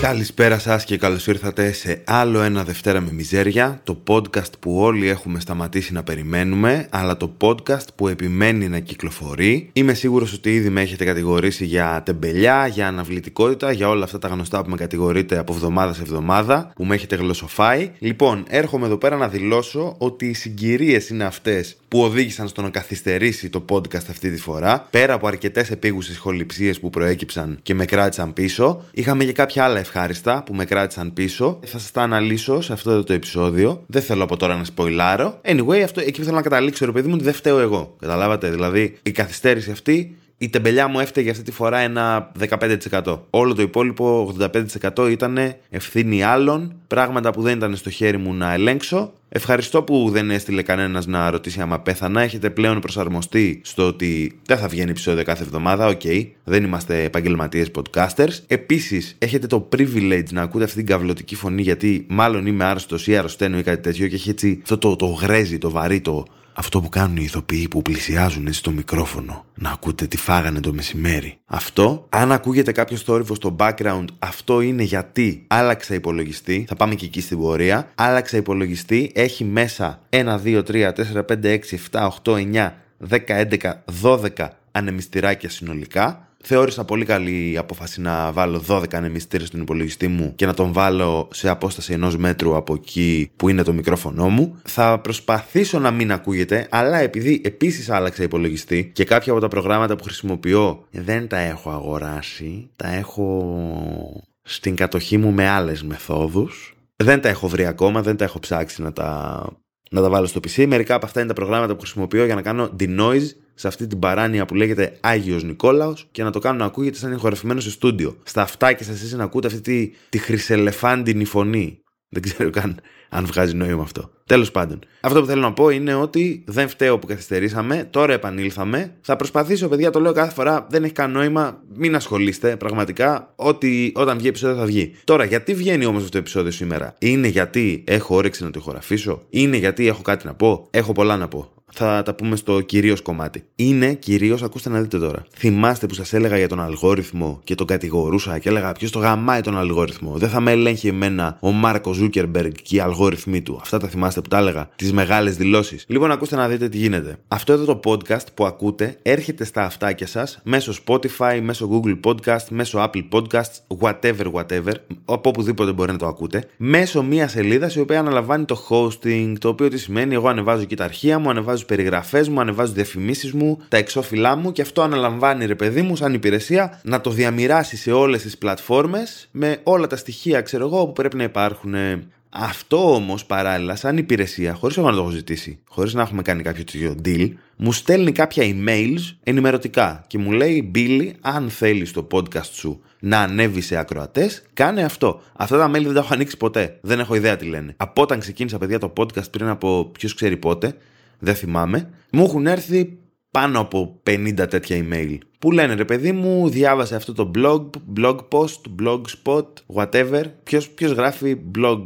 Καλησπέρα σας και καλώς ήρθατε σε άλλο ένα Δευτέρα με Μιζέρια, το podcast που όλοι έχουμε σταματήσει να περιμένουμε, αλλά το podcast που επιμένει να κυκλοφορεί. Είμαι σίγουρος ότι ήδη με έχετε κατηγορήσει για τεμπελιά, για αναβλητικότητα, για όλα αυτά τα γνωστά που με κατηγορείτε από εβδομάδα σε εβδομάδα, που με έχετε γλωσσοφάει. Λοιπόν, έρχομαι εδώ πέρα να δηλώσω ότι οι συγκυρίες είναι αυτές που οδήγησαν στο να καθυστερήσει το podcast αυτή τη φορά. Πέρα από αρκετές επίγουσες χοληψίε που προέκυψαν και με κράτησαν πίσω, είχαμε και κάποια άλλα ευχάριστα που με κράτησαν πίσω. Θα σας τα αναλύσω σε αυτό το επεισόδιο. Δεν θέλω από τώρα να σποιλάρω. Anyway, αυτό, εκεί που θέλω να καταλήξω, ρε παιδί μου, ότι δεν φταίω εγώ. Καταλάβατε. Δηλαδή, η καθυστέρηση αυτή η τεμπελιά μου έφταιγε αυτή τη φορά ένα 15%. Όλο το υπόλοιπο 85% ήταν ευθύνη άλλων, πράγματα που δεν ήταν στο χέρι μου να ελέγξω. Ευχαριστώ που δεν έστειλε κανένας να ρωτήσει άμα πέθανα. Έχετε πλέον προσαρμοστεί στο ότι δεν θα βγαίνει επεισόδιο κάθε εβδομάδα. OK, okay. δεν είμαστε επαγγελματίες podcasters. Επίσης, έχετε το privilege να ακούτε αυτή την καυλωτική φωνή γιατί μάλλον είμαι άρρωστος ή αρρωσταίνω ή κάτι τέτοιο και έχει έτσι αυτό το, το γρέζι, το βαρύ, το, αυτό που κάνουν οι ηθοποιοί που πλησιάζουν έτσι το μικρόφωνο να ακούτε τι φάγανε το μεσημέρι. Αυτό, αν ακούγεται κάποιος θόρυβος στο background, αυτό είναι γιατί άλλαξα υπολογιστή. Θα πάμε και εκεί στην πορεία. Άλλαξα υπολογιστή, έχει μέσα 1, 2, 3, 4, 5, 6, 7, 8, 9, 10, 11, 12 ανεμιστηράκια συνολικά θεώρησα πολύ καλή απόφαση να βάλω 12 ανεμιστήρε στον υπολογιστή μου και να τον βάλω σε απόσταση ενός μέτρου από εκεί που είναι το μικρόφωνο μου. Θα προσπαθήσω να μην ακούγεται, αλλά επειδή επίσης άλλαξα υπολογιστή και κάποια από τα προγράμματα που χρησιμοποιώ δεν τα έχω αγοράσει, τα έχω στην κατοχή μου με άλλες μεθόδους. Δεν τα έχω βρει ακόμα, δεν τα έχω ψάξει να τα, να τα βάλω στο PC. Μερικά από αυτά είναι τα προγράμματα που χρησιμοποιώ για να κάνω denoise σε αυτή την παράνοια που λέγεται Άγιος Νικόλαος και να το κάνω να ακούγεται σαν ηχορεφημένο σε στούντιο. Στα αυτάκια σας εσείς να ακούτε αυτή τη, τη χρυσελεφάντινη φωνή. Δεν ξέρω καν αν βγάζει νόημα αυτό. Τέλος πάντων. Αυτό που θέλω να πω είναι ότι δεν φταίω που καθυστερήσαμε. Τώρα επανήλθαμε. Θα προσπαθήσω, παιδιά, το λέω κάθε φορά. Δεν έχει καν νόημα. Μην ασχολείστε. Πραγματικά, ότι όταν βγει επεισόδιο θα βγει. Τώρα, γιατί βγαίνει όμως αυτό το επεισόδιο σήμερα; Είναι γιατί έχω όρεξη να το ηχογραφήσω; Είναι γιατί έχω κάτι να πω; Έχω πολλά να πω θα τα πούμε στο κυρίως κομμάτι. Είναι κυρίως, ακούστε να δείτε τώρα. Θυμάστε που σας έλεγα για τον αλγόριθμο και τον κατηγορούσα και έλεγα ποιος το γαμάει τον αλγόριθμο; Δεν θα με ελέγχει εμένα ο Μάρκο Ζούκερμπεργκ και οι αλγόριθμοί του. Αυτά τα θυμάστε που τα έλεγα. Τις μεγάλες δηλώσεις. Λοιπόν, ακούστε να δείτε τι γίνεται. Αυτό εδώ το podcast που ακούτε έρχεται στα αυτάκια σας μέσω Spotify, μέσω Google Podcast, μέσω Apple Podcasts, whatever, whatever, από οπουδήποτε μπορεί να το ακούτε, μέσω μιας σελίδας η οποία αναλαμβάνει το hosting, το οποίο τι σημαίνει εγώ ανεβάζω και τα αρχεία μου, ανεβάζω περιγραφές μου, ανεβάζω διαφημίσεις μου, τα εξώφυλλά μου και αυτό αναλαμβάνει ρε παιδί μου σαν υπηρεσία να το διαμοιράσει σε όλες τις πλατφόρμες με όλα τα στοιχεία, ξέρω εγώ, που πρέπει να υπάρχουν. Αυτό όμως παράλληλα, σαν υπηρεσία, χωρίς να το έχω ζητήσει, χωρίς να έχουμε κάνει κάποιο τέτοιο deal, μου στέλνει κάποια emails ενημερωτικά και μου λέει Billy, αν θέλεις το podcast σου να ανέβει σε ακροατές, κάνε αυτό. Αυτά τα mail δεν τα έχω ανοίξει ποτέ. Δεν έχω ιδέα τι λένε. Από όταν ξεκίνησα, παιδιά, το podcast πριν από ποιος ξέρει πότε, δεν θυμάμαι, μου έχουν έρθει πάνω από 50 τέτοια email που λένε ρε παιδί μου διάβασε αυτό το blog, blog post, blog spot, whatever. Ποιος, ποιος γράφει blog,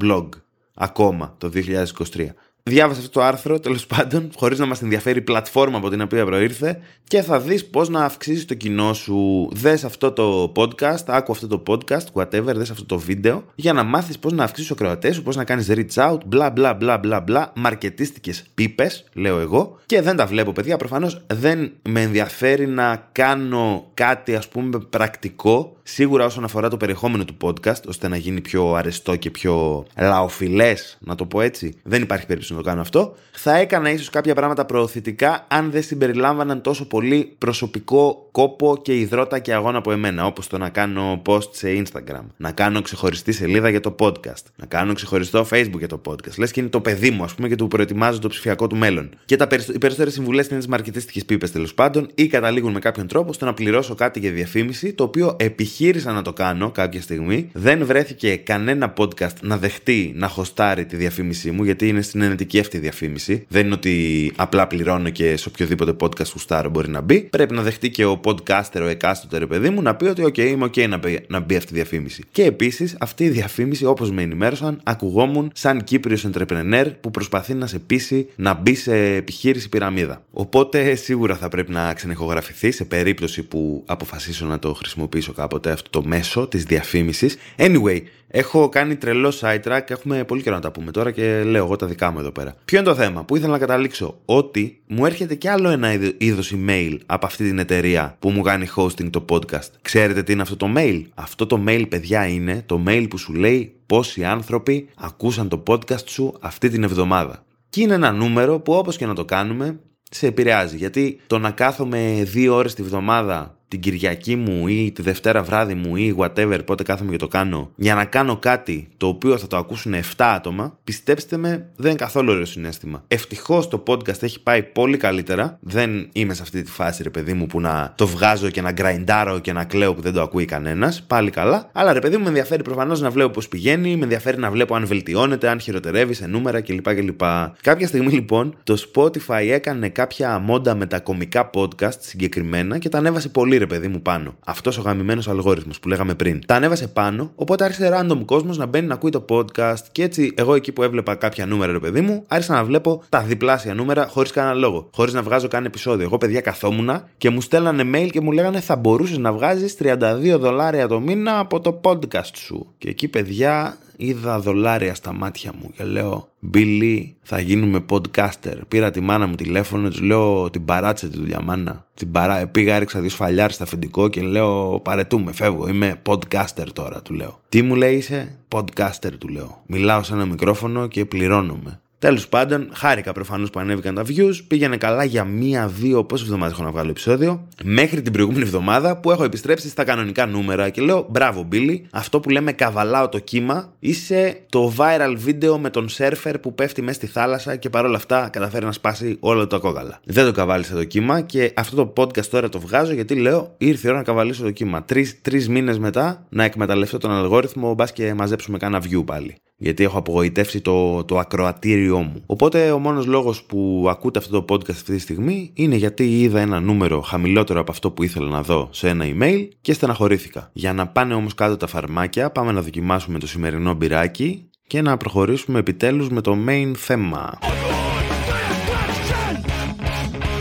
blog ακόμα το 2023 διάβασε αυτό το άρθρο, τέλος πάντων, χωρίς να μας ενδιαφέρει η πλατφόρμα από την οποία προήρθε και θα δεις πώς να αυξήσεις το κοινό σου. Δες αυτό το podcast, άκου αυτό το podcast, whatever, δες αυτό το βίντεο, για να μάθεις πώς να αυξήσεις ο κρεατέ σου, πώς να κάνεις reach out, μπλα μπλα μπλα μπλα μπλα, μαρκετίστικες πίπες, λέω εγώ. Και δεν τα βλέπω, παιδιά. Προφανώς δεν με ενδιαφέρει να κάνω κάτι, ας πούμε, πρακτικό Σίγουρα όσον αφορά το περιεχόμενο του podcast, ώστε να γίνει πιο αρεστό και πιο λαοφιλές, να το πω έτσι, δεν υπάρχει περίπτωση να το κάνω αυτό. Θα έκανα ίσως κάποια πράγματα προωθητικά αν δεν συμπεριλάμβαναν τόσο πολύ προσωπικό κόπο και υδρότα και αγώνα από εμένα, όπως το να κάνω post σε Instagram, να κάνω ξεχωριστή σελίδα για το podcast, να κάνω ξεχωριστό Facebook για το podcast. Λες και είναι το παιδί μου, ας πούμε, και του προετοιμάζω το ψηφιακό του μέλλον. Και τα οι περισσότερες συμβουλές είναι τι μαρκετίστικε πίπες τέλος πάντων ή καταλήγουν με κάποιον τρόπο στο να πληρώσω κάτι για διαφήμιση, το οποίο επιχειρεί επιχείρησα να το κάνω κάποια στιγμή. Δεν βρέθηκε κανένα podcast να δεχτεί να χωστάρει τη διαφήμιση μου, γιατί είναι συνενετική αυτή η διαφήμιση. Δεν είναι ότι απλά πληρώνω και σε οποιοδήποτε podcast χουστάρω μπορεί να μπει. Πρέπει να δεχτεί και ο podcaster, ο εκάστοτε ρε παιδί μου, να πει ότι, OK, είμαι OK να, μπει, να μπει αυτή η διαφήμιση. Και επίσης, αυτή η διαφήμιση, όπως με ενημέρωσαν, ακουγόμουν σαν Κύπριος entrepreneur που προσπαθεί να σε πείσει να μπει σε επιχείρηση πυραμίδα. Οπότε σίγουρα θα πρέπει να ξενεχογραφηθεί σε περίπτωση που αποφασίσω να το χρησιμοποιήσω κάποτε αυτό το μέσο της διαφήμισης. Anyway, Έχω κάνει τρελό side track, έχουμε πολύ καιρό να τα πούμε τώρα και λέω εγώ τα δικά μου εδώ πέρα. Ποιο είναι το θέμα, που ήθελα να καταλήξω, ότι μου έρχεται κι άλλο ένα είδος email από αυτή την εταιρεία που μου κάνει hosting το podcast. Ξέρετε τι είναι αυτό το mail; Αυτό το mail, παιδιά, είναι το mail που σου λέει πόσοι άνθρωποι ακούσαν το podcast σου αυτή την εβδομάδα. Και είναι ένα νούμερο που όπως και να το κάνουμε σε επηρεάζει. Γιατί το να κάθομαι δύο ώρες τη βδομάδα την Κυριακή μου ή τη Δευτέρα βράδυ μου ή whatever πότε κάθομαι και το κάνω για να κάνω κάτι το οποίο θα το ακούσουν 7 άτομα, πιστέψτε με, δεν είναι καθόλου ωραίο συνέστημα. Ευτυχώς το podcast έχει πάει πολύ καλύτερα. Δεν είμαι σε αυτή τη φάση, ρε παιδί μου, που να το βγάζω και να γκραϊντάρω και να κλαίω που δεν το ακούει κανένας. Πάλι καλά. Αλλά ρε παιδί μου, με ενδιαφέρει προφανώς να βλέπω πώς πηγαίνει, με ενδιαφέρει να βλέπω αν βελτιώνεται, αν χειροτερεύει σε νούμερα κλπ. κλπ. Κάποια στιγμή λοιπόν το Spotify έκανε κάποια μόντα με τα κομικά podcast συγκεκριμένα και τα ανέβασε πολύ ρε παιδί μου πάνω. Αυτός ο γαμημένος αλγόριθμος που λέγαμε πριν. Τα ανέβασε πάνω, οπότε άρχισε random κόσμος να μπαίνει να ακούει το podcast. Και έτσι, εγώ εκεί που έβλεπα κάποια νούμερα, ρε παιδί μου, άρχισα να βλέπω τα διπλάσια νούμερα χωρίς κανένα λόγο. Χωρίς να βγάζω καν επεισόδιο. Εγώ, παιδιά, καθόμουνα και μου στέλνανε mail και μου λέγανε θα μπορούσες να βγάζεις 32 δολάρια το μήνα από το podcast σου. Και εκεί, παιδιά, είδα δολάρια στα μάτια μου και λέω Μπίλι, θα γίνουμε podcaster. Πήρα τη μάνα μου τηλέφωνο, του λέω την παράτσε τη δουλειά, μάνα. Την παρά... Πήγα, έριξα δύο σφαλιάρες στα αφεντικό και λέω παρετούμε, φεύγω. Είμαι podcaster τώρα, του λέω. Τι μου λέει είσαι, podcaster, του λέω. Μιλάω σε ένα μικρόφωνο και πληρώνομαι. Τέλος πάντων, χάρηκα προφανώς που ανέβηκαν τα views. Πήγαινε καλά για μία-δύο, πόσες εβδομάδες έχω να βγάλω επεισόδιο. Μέχρι την προηγούμενη εβδομάδα που έχω επιστρέψει στα κανονικά νούμερα και λέω μπράβο, Μπίλι. Αυτό που λέμε καβαλάω το κύμα. Είσαι το viral βίντεο με τον σερφερ που πέφτει μέσα στη θάλασσα και παρόλα αυτά καταφέρει να σπάσει όλο το κόκαλα. Δεν το καβάλισα το κύμα και αυτό το podcast τώρα το βγάζω γιατί λέω ήρθε η ώρα να καβαλήσω το κύμα. Τρεις μήνες μετά να εκμεταλλευτώ τον αλγόριθμο, μπας και μαζέψουμε κάνα view πάλι γιατί έχω απογοητεύσει το, το ακροατήριό μου. Οπότε ο μόνος λόγος που ακούτε αυτό το podcast αυτή τη στιγμή είναι γιατί είδα ένα νούμερο χαμηλότερο από αυτό που ήθελα να δω σε ένα email και στεναχωρήθηκα. Για να πάνε όμως κάτω τα φαρμάκια πάμε να δοκιμάσουμε το σημερινό μπυράκι και να προχωρήσουμε επιτέλους με το main θέμα.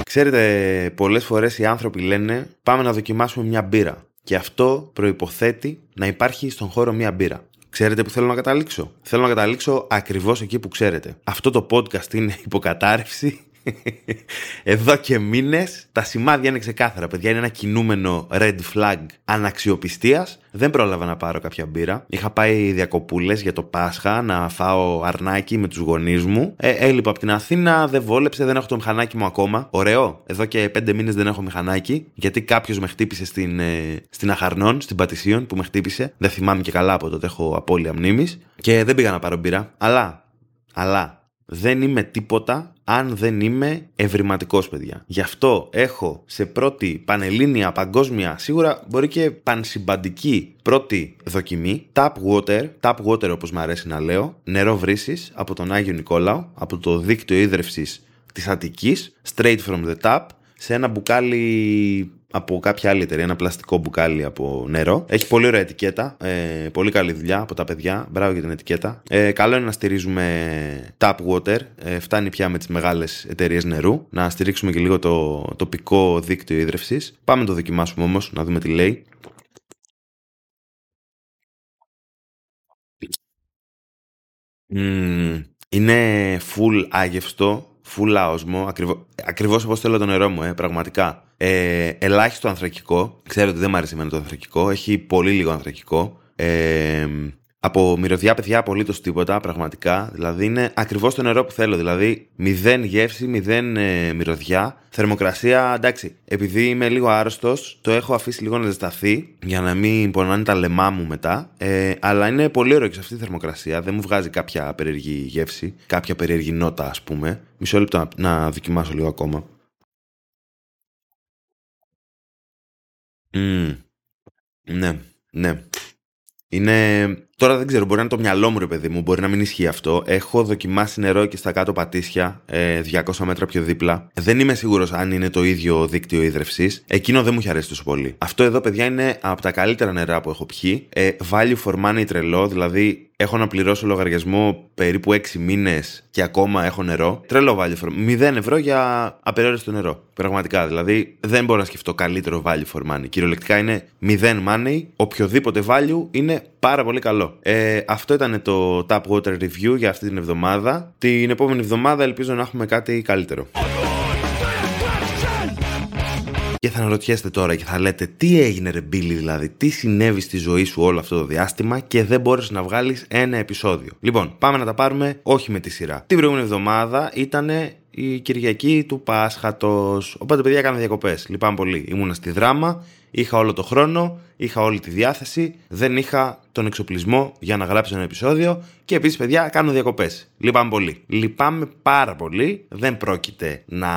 Ξέρετε, πολλές φορές οι άνθρωποι λένε πάμε να δοκιμάσουμε μια μπύρα. Και αυτό προϋποθέτει να υπάρχει στον χώρο μια μπύρα. Ξέρετε που θέλω να καταλήξω; Θέλω να καταλήξω ακριβώς εκεί που ξέρετε. Αυτό το podcast είναι υποκατάρρευση. Εδώ και μήνες τα σημάδια είναι ξεκάθαρα, παιδιά. Είναι ένα κινούμενο red flag αναξιοπιστίας. Δεν πρόλαβα να πάρω κάποια μπύρα. Είχα πάει διακοπούλες για το Πάσχα να φάω αρνάκι με τους γονείς μου. Ε, έλειπα από την Αθήνα, δεν βόλεψε, δεν έχω το μηχανάκι μου ακόμα. Ωραίο. Εδώ και πέντε μήνες δεν έχω μηχανάκι. Γιατί κάποιος με χτύπησε στην, ε, στην Αχαρνών, στην Πατησίων που με χτύπησε. Δεν θυμάμαι και καλά από τότε έχω απώλεια μνήμης. Και δεν πήγα να πάρω μπύρα. Αλλά, αλλά δεν είμαι τίποτα αν δεν είμαι ευρηματικός, παιδιά. Γι' αυτό έχω σε πρώτη πανελλήνια, παγκόσμια, σίγουρα μπορεί και πανσυμπαντική πρώτη δοκιμή, tap water, tap water όπως μου αρέσει να λέω, νερό βρύσης από τον Άγιο Νικόλαο, από το δίκτυο ίδρυυσης της Αττικής, straight from the tap, σε ένα μπουκάλι από κάποια άλλη εταιρεία, ένα πλαστικό μπουκάλι από νερό. Έχει πολύ ωραία ετικέτα. Ε, πολύ καλή δουλειά από τα παιδιά. Μπράβο για την ετικέτα. Ε, καλό είναι να στηρίζουμε tap water. Ε, φτάνει πια με τις μεγάλες εταιρείες νερού. Να στηρίξουμε και λίγο το τοπικό δίκτυο ίδρυυσης. Πάμε να το δοκιμάσουμε όμως, να δούμε τι λέει. Mm, είναι full άγευστο full άοσμο, ακριβώ, ακριβώς όπως θέλω το νερό μου, ε, πραγματικά. Ε, ελάχιστο ανθρακικό, ξέρω ότι δεν μου αρέσει εμένα το ανθρακικό, έχει πολύ λίγο ανθρακικό. Ε, από μυρωδιά παιδιά απολύτως τίποτα, πραγματικά. Δηλαδή είναι ακριβώς το νερό που θέλω. Δηλαδή μηδέν γεύση, μηδέν ε, μυρωδιά. Θερμοκρασία, εντάξει, επειδή είμαι λίγο άρρωστος, το έχω αφήσει λίγο να ζεσταθεί για να μην πονάνε τα λεμά μου μετά. Ε, αλλά είναι πολύ ωραίο και σε αυτή τη θερμοκρασία. Δεν μου βγάζει κάποια περίεργη γεύση, κάποια περίεργη νότα, ας πούμε. Μισό λεπτό να, να δοκιμάσω λίγο ακόμα. Mm. Ναι, ναι. Είναι Τώρα δεν ξέρω, μπορεί να είναι το μυαλό μου, ρε παιδί μου, μπορεί να μην ισχύει αυτό. Έχω δοκιμάσει νερό και στα κάτω πατήσια, 200 ε, μέτρα πιο δίπλα. Δεν είμαι σίγουρος αν είναι το ίδιο δίκτυο ίδρυυσης. Εκείνο δεν μου έχει αρέσει τόσο πολύ. Αυτό εδώ, παιδιά, είναι από τα καλύτερα νερά που έχω πιει. Ε, value for money τρελό, δηλαδή έχω να πληρώσω λογαριασμό περίπου 6 μήνες και ακόμα έχω νερό. Τρελό value for 0 ευρώ για απεριόριστο νερό. Πραγματικά. Δηλαδή δεν μπορώ να σκεφτώ καλύτερο value for money. Κυριολεκτικά είναι 0 money. Οποιοδήποτε value είναι πάρα πολύ καλό. Ε, αυτό ήταν το Tap Water Review για αυτή την εβδομάδα. Την επόμενη εβδομάδα ελπίζω να έχουμε κάτι καλύτερο. Και θα αναρωτιέστε τώρα και θα λέτε τι έγινε ρε Μπίλι δηλαδή, τι συνέβη στη ζωή σου όλο αυτό το διάστημα και δεν μπόρεσε να βγάλεις ένα επεισόδιο. Λοιπόν, πάμε να τα πάρουμε όχι με τη σειρά. Την προηγούμενη εβδομάδα ήταν η Κυριακή του Πάσχατος, οπότε παιδιά έκανα διακοπές, λυπάμαι πολύ. Ήμουνα στη δράμα, είχα όλο το χρόνο, είχα όλη τη διάθεση, δεν είχα τον εξοπλισμό για να γράψω ένα επεισόδιο και επίσης, παιδιά, κάνω διακοπές. Λυπάμαι πολύ. Λυπάμαι πάρα πολύ. Δεν πρόκειται να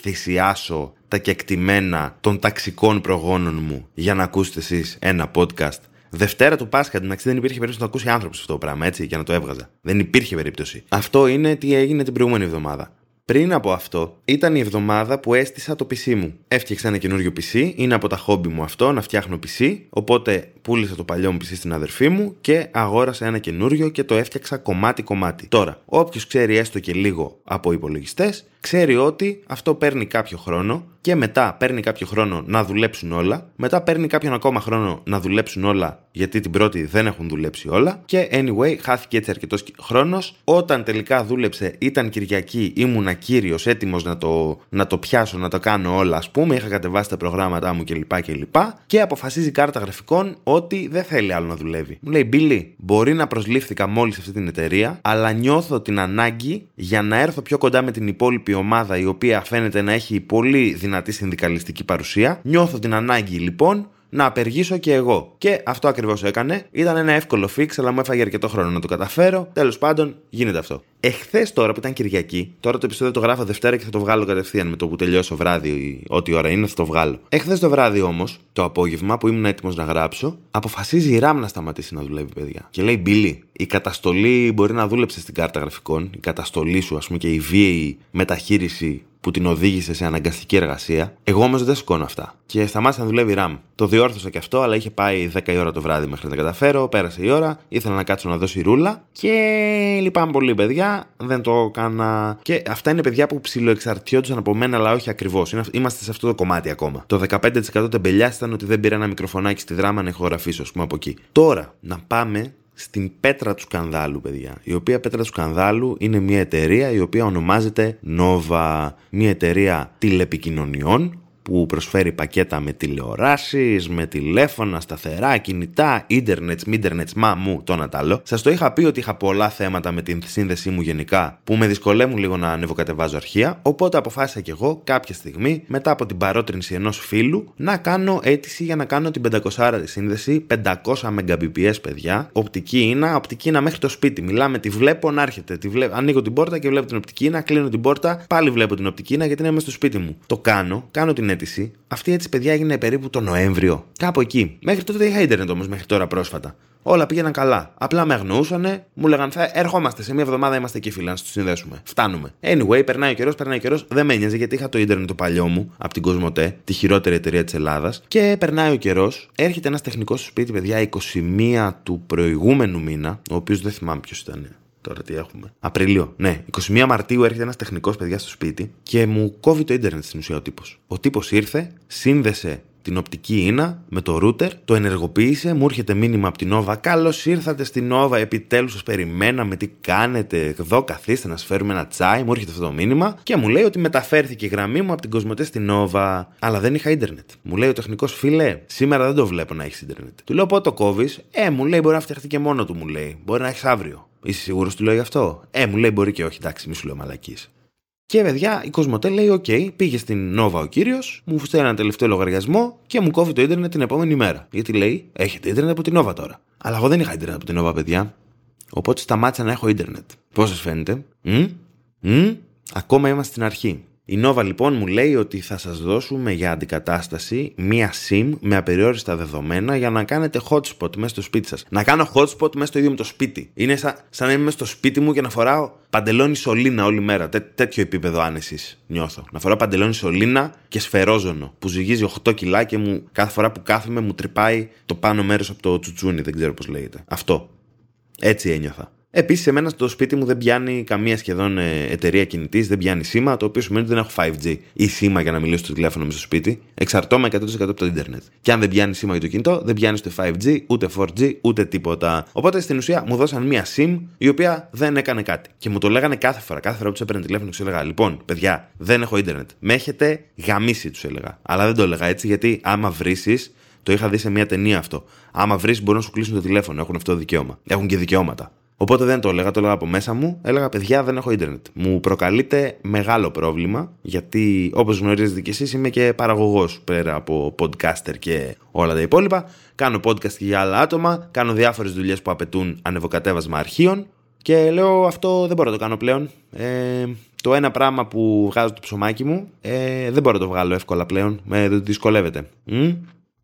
θυσιάσω τα κεκτημένα των ταξικών προγόνων μου για να ακούσετε εσείς ένα podcast. Δευτέρα του Πάσχα, την δεν υπήρχε περίπτωση να το ακούσει άνθρωπος αυτό το πράγμα, έτσι, για να το έβγαζα. Δεν υπήρχε περίπτωση. Αυτό είναι τι έγινε την προηγούμενη εβδομάδα. Πριν από αυτό, ήταν η εβδομάδα που έστησα το PC μου. Έφτιαξα ένα καινούριο PC, είναι από τα χόμπι μου αυτό να φτιάχνω PC, οπότε πούλησα το παλιό μου PC στην αδερφή μου και αγόρασα ένα καινούριο και το έφτιαξα κομμάτι-κομμάτι. Τώρα, όποιος ξέρει έστω και λίγο από υπολογιστές, ξέρει ότι αυτό παίρνει κάποιο χρόνο και μετά παίρνει κάποιο χρόνο να δουλέψουν όλα, μετά παίρνει κάποιον ακόμα χρόνο να δουλέψουν όλα γιατί την πρώτη δεν έχουν δουλέψει όλα και anyway χάθηκε έτσι αρκετός χρόνος. Όταν τελικά δούλεψε ήταν Κυριακή, ήμουνα κύριος έτοιμος να το, να το πιάσω, να το κάνω όλα ας πούμε, είχα κατεβάσει τα προγράμματά μου κλπ. Και, και αποφασίζει η κάρτα γραφικών ότι δεν θέλει άλλο να δουλεύει. Μου λέει Μπίλι, μπορεί να προσλήφθηκα μόλις σε αυτή την εταιρεία, αλλά νιώθω την ανάγκη για να έρθω πιο κοντά με την υπόλοιπη ομάδα η οποία φαίνεται να έχει πολύ δυνατή συνδικαλιστική παρουσία. Νιώθω την ανάγκη λοιπόν να απεργήσω και εγώ. Και αυτό ακριβώς έκανε. Ήταν ένα εύκολο fix, αλλά μου έφαγε αρκετό χρόνο να το καταφέρω. Τέλος πάντων, γίνεται αυτό. Εχθές τώρα που ήταν Κυριακή, τώρα το επεισόδιο το γράφω Δευτέρα και θα το βγάλω κατευθείαν με το που τελειώσω βράδυ, ό,τι ώρα είναι, θα το βγάλω. Εχθές το βράδυ όμως, το απόγευμα που ήμουν έτοιμος να γράψω, αποφασίζει η RAM να σταματήσει να δουλεύει, παιδιά. Και λέει Μπίλι, η καταστολή μπορεί να δούλεψε στην κάρτα γραφικών, η καταστολή σου, ας πούμε, και η βίαιη μεταχείριση που την οδήγησε σε αναγκαστική εργασία. Εγώ όμως δεν σηκώνω αυτά. Και σταμάτησα να δουλεύει RAM. Το διόρθωσα και αυτό, αλλά είχε πάει 10 η ώρα το βράδυ μέχρι να τα καταφέρω. Πέρασε η ώρα, ήθελα να κάτσω να δώσει ρούλα. Και λυπάμαι πολύ, παιδιά. Δεν το έκανα. Και αυτά είναι παιδιά που ψιλοεξαρτιόντουσαν από μένα, αλλά όχι ακριβώς. Είμαστε σε αυτό το κομμάτι ακόμα. Το 15% τεμπελιάς ήταν ότι δεν πήρα ένα μικροφωνάκι στη δράμα να ηχογραφήσω, ας πούμε από εκεί. Τώρα, να πάμε στην πέτρα του σκανδάλου, παιδιά. Η οποία πέτρα του σκανδάλου είναι μια εταιρεία η οποία ονομάζεται Nova. Μια εταιρεία τηλεπικοινωνιών που προσφέρει πακέτα με τηλεοράσεις, με τηλέφωνα, σταθερά, κινητά, ίντερνετς, μίντερνετς, μα μου, το να τ' Σας το είχα πει ότι είχα πολλά θέματα με την σύνδεσή μου γενικά που με δυσκολεύουν λίγο να ανεβοκατεβάζω αρχεία, οπότε αποφάσισα κι εγώ κάποια στιγμή, μετά από την παρότρινση ενός φίλου, να κάνω αίτηση για να κάνω την 500 σύνδεση, 500 Mbps, παιδιά, οπτική είναι, οπτική είναι μέχρι το σπίτι. Μιλάμε, τη βλέπω να έρχεται, τη βλέπω, ανοίγω την πόρτα και βλέπω την οπτική είναι, κλείνω την πόρτα, πάλι βλέπω την οπτική είναι γιατί είναι μέσα στο σπίτι μου. Το κάνω, κάνω την αίτηση. Αυτή έτσι, παιδιά, έγινε περίπου το Νοέμβριο. Κάπου εκεί. Μέχρι τότε είχα ίντερνετ όμως, μέχρι τώρα πρόσφατα. Όλα πήγαιναν καλά. Απλά με αγνοούσανε, μου λέγαν θα ερχόμαστε σε μια εβδομάδα, είμαστε εκεί φίλοι, να τους συνδέσουμε. Φτάνουμε. Anyway, περνάει ο καιρός, περνάει ο καιρός, δεν με ένοιαζε γιατί είχα το ίντερνετ το παλιό μου από την Κοσμοτέ, τη χειρότερη εταιρεία της Ελλάδας. Και περνάει ο καιρός, έρχεται ένας τεχνικός στο σπίτι, παιδιά, 21 του προηγούμενου μήνα, ο οποίος δεν θυμάμαι ποιος ήταν. Τώρα τι έχουμε. Απριλίο. Ναι, 21 Μαρτίου έρχεται ένας τεχνικός παιδιά στο σπίτι και μου κόβει το ίντερνετ στην ουσία ο τύπος. Ο τύπος ήρθε, σύνδεσε την οπτική ίνα με το router, το ενεργοποίησε, μου έρχεται μήνυμα από την Nova. Καλώς ήρθατε στην Nova, επιτέλους σας περιμέναμε, τι κάνετε, εδώ καθίστε να σας φέρουμε ένα τσάι. Μου έρχεται αυτό το μήνυμα και μου λέει ότι μεταφέρθηκε η γραμμή μου από την Κοσμοτέ στην Nova. Αλλά δεν είχα ίντερνετ. Μου λέει ο τεχνικός φίλε, σήμερα δεν το βλέπω να έχεις ίντερνετ. Του λέω πότε το κόβεις, Ε, μου λέει μπορεί να φτιαχτεί και μόνο του, μου λέει. Μπορεί να έχεις αύριο. Είσαι σίγουρος του λέει αυτό; Ε, μου λέει μπορεί και όχι, εντάξει, μη σου λέω μαλακής. Και παιδιά, η Κοσμοτέ λέει: Οκ, πήγε στην Nova ο κύριος, μου σκάει ένα τελευταίο λογαριασμό και μου κόβει το ίντερνετ την επόμενη μέρα. Γιατί λέει: Έχετε ίντερνετ από την Nova τώρα. Αλλά εγώ δεν είχα ίντερνετ από την Nova, παιδιά. Οπότε σταμάτησα να έχω ίντερνετ. Πώς σας φαίνεται, Μ; Μ; Ακόμα είμαστε στην αρχή. Η Nova λοιπόν μου λέει ότι θα σας δώσουμε για αντικατάσταση μία SIM με απεριόριστα δεδομένα για να κάνετε hotspot μέσα στο σπίτι σας. Να κάνω hotspot μέσα στο ίδιο μου το σπίτι. Είναι σαν, σαν να είμαι στο σπίτι μου και να φοράω παντελόνι σωλήνα όλη μέρα. Τέ, τέτοιο επίπεδο άνεση νιώθω. Να φοράω παντελόνι σωλήνα και σφαιρόζωνο που ζυγίζει 8 κιλά και μου, κάθε φορά που κάθομαι μου τρυπάει το πάνω μέρος από το τσουτσούνι. Δεν ξέρω πώς λέγεται. Αυτό. Έτσι ένιωθα. Επίσης, εμένα στο σπίτι μου δεν πιάνει καμία σχεδόν ε, εταιρεία κινητής, δεν πιάνει σήμα, το οποίο σημαίνει ότι δεν έχω 5G ή σήμα για να μιλήσω στο τηλέφωνο μου στο σπίτι. Εξαρτώμαι 100% από το Ιντερνετ. Και αν δεν πιάνει σήμα για το κινητό, δεν πιάνει ούτε 5G, ούτε 4G, ούτε τίποτα. Οπότε στην ουσία μου δώσαν μία SIM η οποία δεν έκανε κάτι. Και μου το λέγανε κάθε φορά. Κάθε φορά που τους έπαιρνε τηλέφωνο και τους έλεγα: Λοιπόν, παιδιά, δεν έχω Ιντερνετ. Με έχετε γαμίσει, τους έλεγα. Αλλά δεν το έλεγα έτσι γιατί άμα βρει, το είχα δει σε μια ταινία αυτό. Άμα βρεις, μπορούν να σου κλείσουν το τηλέφωνο. Έχουν αυτό το δικαίωμα. Έχουν και δικαιώματα. Οπότε δεν το έλεγα, το έλεγα από μέσα μου. Έλεγα, παιδιά, δεν έχω ίντερνετ. Μου προκαλείται μεγάλο πρόβλημα, γιατί όπως γνωρίζετε κι εσείς, είμαι και παραγωγός πέρα από podcaster και όλα τα υπόλοιπα. Κάνω podcast και για άλλα άτομα. Κάνω διάφορες δουλειές που απαιτούν ανεβοκατέβασμα αρχείων. Και λέω, αυτό δεν μπορώ να το κάνω πλέον. Ε, το ένα πράγμα που βγάζω το ψωμάκι μου, ε, δεν μπορώ να το βγάλω εύκολα πλέον. Με δυσκολεύεται.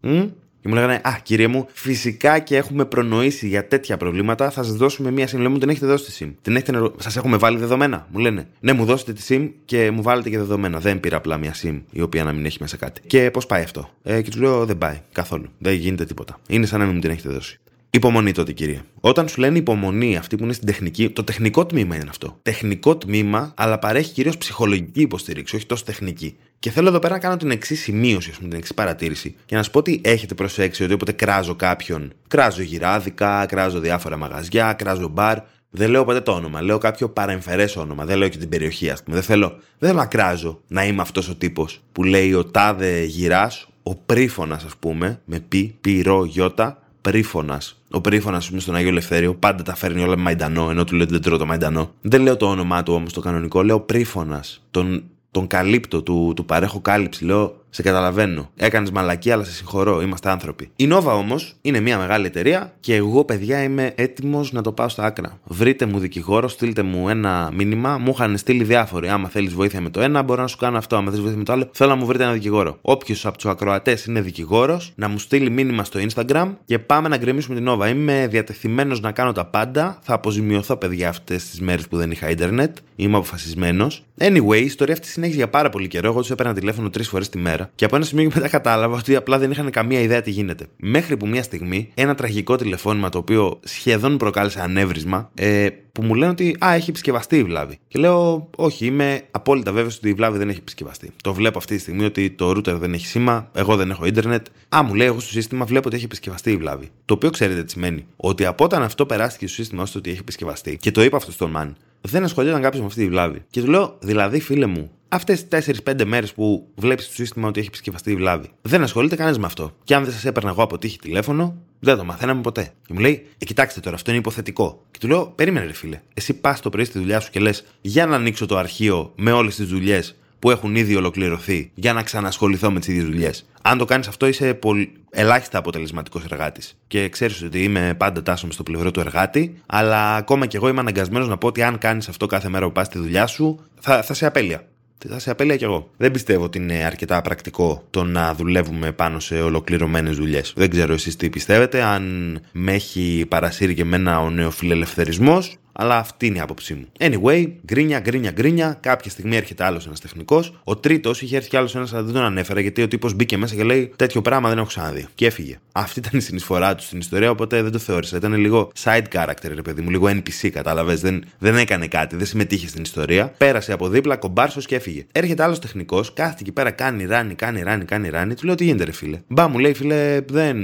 Μ; Και μου λέγανε, Α, κύριε μου, φυσικά και έχουμε προνοήσει για τέτοια προβλήματα. Θα σας δώσουμε μία SIM. Λέω μου, την έχετε δώσει τη SIM. Την έχετε... Σας έχουμε βάλει δεδομένα. Μου λένε, Ναι, μου δώσετε τη SIM και μου βάλετε και δεδομένα. Δεν πήρα απλά μία SIM η οποία να μην έχει μέσα κάτι. Και πώς πάει αυτό; Ε, και τους λέω, Δεν πάει καθόλου. Δεν γίνεται τίποτα. Είναι σαν να μην μου την έχετε δώσει. Υπομονή τότε, κύριε. Όταν σου λένε υπομονή, αυτή που είναι στην τεχνική, το τεχνικό τμήμα είναι αυτό. Τεχνικό τμήμα, αλλά παρέχει κυρίως ψυχολογική υποστήριξη, όχι τόσο τεχνική. Και θέλω εδώ πέρα να κάνω την εξής σημείωση, ας πούμε, την εξής παρατήρηση. Και να σου πω ότι έχετε προσέξει ότι όποτε κράζω κάποιον, κράζω γυράδικα, κράζω διάφορα μαγαζιά, κράζω μπαρ. Δεν λέω ποτέ το όνομα, λέω κάποιο παρεμφερές όνομα, δεν λέω και την περιοχή, ας πούμε. Δεν θέλω, δεν θέλω να κράζω να είμαι αυτός ο τύπος που λέει ο τάδε γυράς, ο πρίφωνας, ας πούμε, με πι, πυρό, γιώτα, πρίφωνας. Ο πρίφωνας, ας πούμε, στον Άγιο Ελευθέριο, πάντα τα φέρνει όλα με μαϊντανό, ενώ του λέει ότι δεν τρώω το μαϊντανό. Δεν λέω το όνομά του όμως το κανονικό, λέω πρίφωνας. Τον, τον καλύπτω, του, του παρέχω κάλυψη. Λέω σε καταλαβαίνω. Έκανες μαλακή, αλλά σε συγχωρώ. Είμαστε άνθρωποι. Η Nova όμως είναι μια μεγάλη εταιρεία και εγώ, παιδιά, είμαι έτοιμος να το πάω στα άκρα. Βρείτε μου δικηγόρο, στείλτε μου ένα μήνυμα. Μου είχαν στείλει διάφοροι. Άμα θέλεις βοήθεια με το ένα, μπορώ να σου κάνω αυτό. Άμα θέλεις βοήθεια με το άλλο, θέλω να μου βρείτε ένα δικηγόρο. Όποιος από τους ακροατές είναι δικηγόρος, να μου στείλει μήνυμα στο Instagram και πάμε να γκρεμίσουμε την Nova. Είμαι διατεθειμένος να κάνω τα πάντα. Θα αποζημιωθώ, παιδιά, αυτές τις μέρες που δεν είχα Ιντερνετ. Είμαι αποφασισμένος. Anyway, η ιστορία αυτή συνέχιζε για πάρα πολύ καιρό. Εγώ τους έπαιρνα τηλέφωνο τρεις φορές τη μέρα και από ένα σημείο και μετά κατάλαβα ότι απλά δεν είχαν καμία ιδέα τι γίνεται. Μέχρι που μια στιγμή ένα τραγικό τηλεφώνημα το οποίο σχεδόν προκάλεσε ανέβρισμα ε, που μου λένε ότι Α, έχει επισκευαστεί η βλάβη. Και λέω, Όχι, είμαι απόλυτα βέβαιος ότι η βλάβη δεν έχει επισκευαστεί. Το βλέπω αυτή τη στιγμή ότι το router δεν έχει σήμα, εγώ δεν έχω ίντερνετ. Α, μου λέει, Εγώ στο σύστημα βλέπω ότι έχει επισκευαστεί η βλάβη. Το οποίο ξέρετε τι σημαίνει; Ότι από όταν αυτό περάστηκε στο σύστημα ώστε ότι έχει επισκευαστεί και το είπα αυτό στον man, δεν ασχολιόταν κάποιος με αυτή τη βλάβη. Και του λέω, Δηλαδή, φίλε μου, αυτές τις 4-5 μέρες που βλέπεις το σύστημα ότι έχει επισκευαστεί η βλάβη. Δεν ασχολείται κανένα με αυτό. Και αν δεν σας έπαιρνα εγώ από τύχη τηλέφωνο, δεν το μαθαίναμε ποτέ. Και μου λέει, ε, κοιτάξτε τώρα, αυτό είναι υποθετικό. Και του λέω, περίμενε, ρε φίλε. Εσύ πας το πρωί στη δουλειά σου και λες, για να ανοίξω το αρχείο με όλες τις δουλειές που έχουν ήδη ολοκληρωθεί για να ξανασχοληθώ με τις ίδιες δουλειές. Αν το κάνεις αυτό, είσαι πολύ... ελάχιστα αποτελεσματικός εργάτης. Και ξέρεις ότι είμαι πάντα τάσσομαι στο πλευρό του εργάτη, αλλά ακόμα και εγώ είμαι αναγκασμένος να πω ότι αν κάνεις αυτό κάθε μέρα που πας στη δουλειά σου, θα, θα σε απέλεια θα σε απέλεια κι εγώ. Δεν πιστεύω ότι είναι αρκετά πρακτικό το να δουλεύουμε πάνω σε ολοκληρωμένες δουλειές. Δεν ξέρω εσείς τι πιστεύετε, αν με έχει παρασύρει και εμένα ο νεοφιλελευθερισμός, αλλά αυτή είναι η άποψή μου. Anyway, γκρίνια, γκρίνια, γκρίνια. Κάποια στιγμή έρχεται άλλος ένας τεχνικός. Ο τρίτος είχε έρθει κι άλλος ένας, αλλά δεν τον ανέφερα γιατί ο τύπος μπήκε μέσα και λέει Τέτοιο πράγμα δεν έχω ξαναδεί. Και έφυγε. Αυτή ήταν η συνεισφορά του στην ιστορία, οπότε δεν το θεώρησα. Ήταν λίγο side character, ρε παιδί μου, λίγο NPC, κατάλαβες. Δεν, δεν έκανε κάτι, δεν συμμετείχε στην ιστορία. Πέρασε από δίπλα, κομπάρσος και έφυγε. Έρχεται άλλος τεχνικός, κάθεται εκεί πέρα, κάνει ράνι, κάνει ράνι, κάνει ράνι. Του λέω τι γίνεται, ρε φίλε; Μπα μου λέει, φίλε, δεν,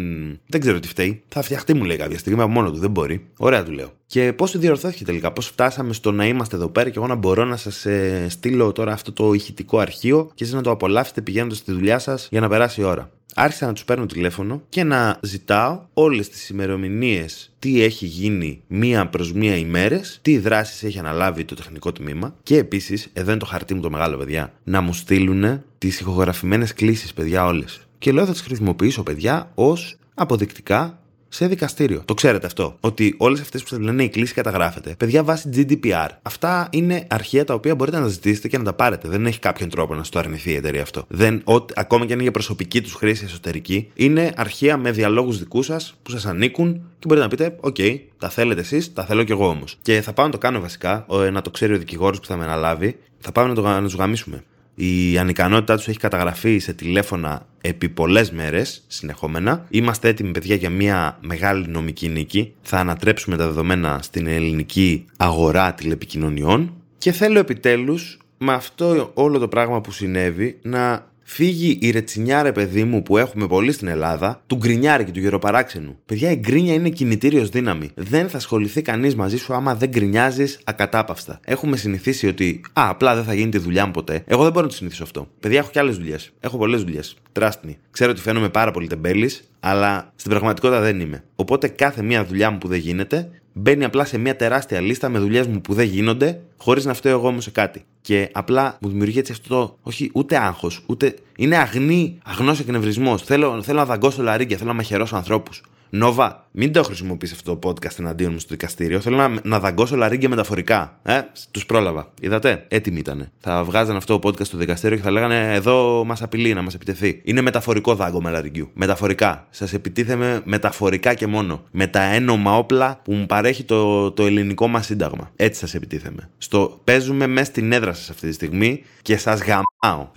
δεν ξέρω τι φταίει. Θα φτιαχτεί, μου λέει κάποια στιγμή από μόνο του, δεν μπορεί. Ωραία του λέω. Και πώς διορθώθηκε τελικά, πώς φτάσαμε στο να είμαστε εδώ πέρα και εγώ να μπορώ να σας ε, στείλω τώρα αυτό το ηχητικό αρχείο και εσείς να το απολαύσετε πηγαίνοντας στη δουλειά σας για να περάσει η ώρα. Άρχισα να τους παίρνω τηλέφωνο και να ζητάω όλες τις ημερομηνίες τι έχει γίνει μία προς μία ημέρε, τι δράσεις έχει αναλάβει το τεχνικό τμήμα και επίσης, εδώ είναι το χαρτί μου το μεγάλο, παιδιά, να μου στείλουν τις ηχογραφημένες κλήσεις, παιδιά, όλες. Και λέω θα τις χρησιμοποιήσω, παιδιά, ως αποδεικτικά σε δικαστήριο. Το ξέρετε αυτό. Ότι όλες αυτές που σας λένε η κλήση καταγράφεται. Παιδιά βάσει GDPR. Αυτά είναι αρχεία τα οποία μπορείτε να ζητήσετε και να τα πάρετε. Δεν έχει κάποιον τρόπο να το αρνηθεί η εταιρεία αυτό. Δεν, ό, ακόμα και αν είναι για προσωπική τους χρήση εσωτερική, είναι αρχεία με διαλόγους δικούς σας που σας ανήκουν και μπορείτε να πείτε: OK, okay, τα θέλετε εσείς, τα θέλω κι εγώ όμως. Και θα πάω να το κάνω βασικά, να το ξέρει ο δικηγόρος που θα με αναλάβει. Θα πάμε να, το, να τους γαμήσουμε. Η ανικανότητά τους έχει καταγραφεί σε τηλέφωνα επί πολλές μέρες συνεχόμενα. Είμαστε έτοιμοι, παιδιά, για μια μεγάλη νομική νίκη. Θα ανατρέψουμε τα δεδομένα στην ελληνική αγορά τηλεπικοινωνιών. Και θέλω επιτέλους με αυτό όλο το πράγμα που συνέβη να φύγει η ρετσινιά, ρε παιδί μου, που έχουμε πολύ στην Ελλάδα, του γκρινιάρη και του γεροπαράξενου. Παιδιά, η γκρίνια είναι κινητήριος δύναμη. Δεν θα ασχοληθεί κανείς μαζί σου άμα δεν γκρινιάζεις ακατάπαυστα. Έχουμε συνηθίσει ότι, Α, απλά δεν θα γίνει τη δουλειά μου ποτέ. Εγώ δεν μπορώ να το συνηθίσω αυτό. Παιδιά, έχω και άλλες δουλειές. Έχω πολλές δουλειές. Τράστνη. Ξέρω ότι φαίνομαι πάρα πολύ τεμπέλης, αλλά στην πραγματικότητα δεν είμαι. Οπότε κάθε μία δουλειά μου που δεν γίνεται μπαίνει απλά σε μια τεράστια λίστα με δουλειές μου που δεν γίνονται, χωρίς να φταίω εγώ όμως σε κάτι. Και απλά μου δημιουργεί έτσι αυτό το. Όχι, ούτε άγχος, ούτε. Είναι αγνή, αγνός εκνευρισμός. Θέλω, θέλω να δαγκώσω λαρίγκια, θέλω να μαχαιρώσω ανθρώπους. Νόβα, μην το χρησιμοποιήσει αυτό το podcast εναντίον μου στο δικαστήριο. Θέλω να, να δαγκώσω λαρίγκια μεταφορικά. Ε, τους πρόλαβα. Είδατε, έτοιμοι ήταν. Θα βγάζαν αυτό το podcast στο δικαστήριο και θα λέγανε Εδώ μας απειλεί να μας επιτεθεί. Είναι μεταφορικό δάγκωμα λαριγκιού. Μεταφορικά. Σας επιτίθεμαι μεταφορικά και μόνο. Με τα ένομα όπλα που μου παρέχει το, το ελληνικό μας σύνταγμα. Έτσι σας επιτίθεμαι. Στο παίζουμε μέσα στην έδρα σας αυτή τη στιγμή και σας γαμάω.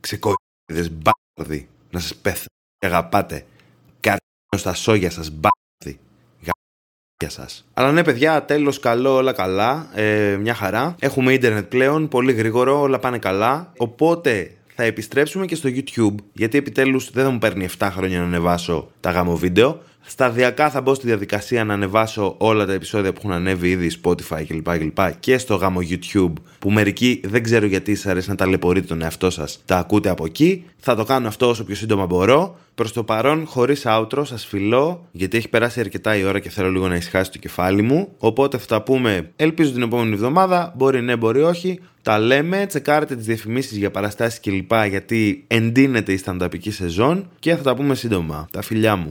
Ξεκολλήδε μπάρδι. Να σας πέθω. Αγαπάτε στα σόγια σας, μπάθη. Γεια σας. Αλλά ναι, παιδιά, τέλος καλό, όλα καλά. Ε, μια χαρά. Έχουμε ίντερνετ πλέον, πολύ γρήγορο, όλα πάνε καλά. Οπότε θα επιστρέψουμε και στο YouTube, γιατί επιτέλους δεν θα μου παίρνει 7 χρόνια να ανεβάσω τα γάμο βίντεο. Σταδιακά θα μπω στη διαδικασία να ανεβάσω όλα τα επεισόδια που έχουν ανέβει ήδη Spotify κλπ. κλπ και στο γάμο YouTube που μερικοί δεν ξέρω γιατί σα αρέσει να ταλαιπωρείτε τον εαυτό σας. Τα ακούτε από εκεί. Θα το κάνω αυτό όσο πιο σύντομα μπορώ. Προς το παρόν, χωρίς outro, σας φιλώ γιατί έχει περάσει αρκετά η ώρα και θέλω λίγο να ησυχάσει το κεφάλι μου. Οπότε θα τα πούμε, ελπίζω την επόμενη εβδομάδα. Μπορεί ναι, μπορεί όχι. Τα λέμε, τσεκάρετε τις διαφημίσεις για παραστάσεις κλπ. Γιατί εντείνεται η στανταπική σεζόν και θα τα πούμε σύντομα. Τα φιλιά μου.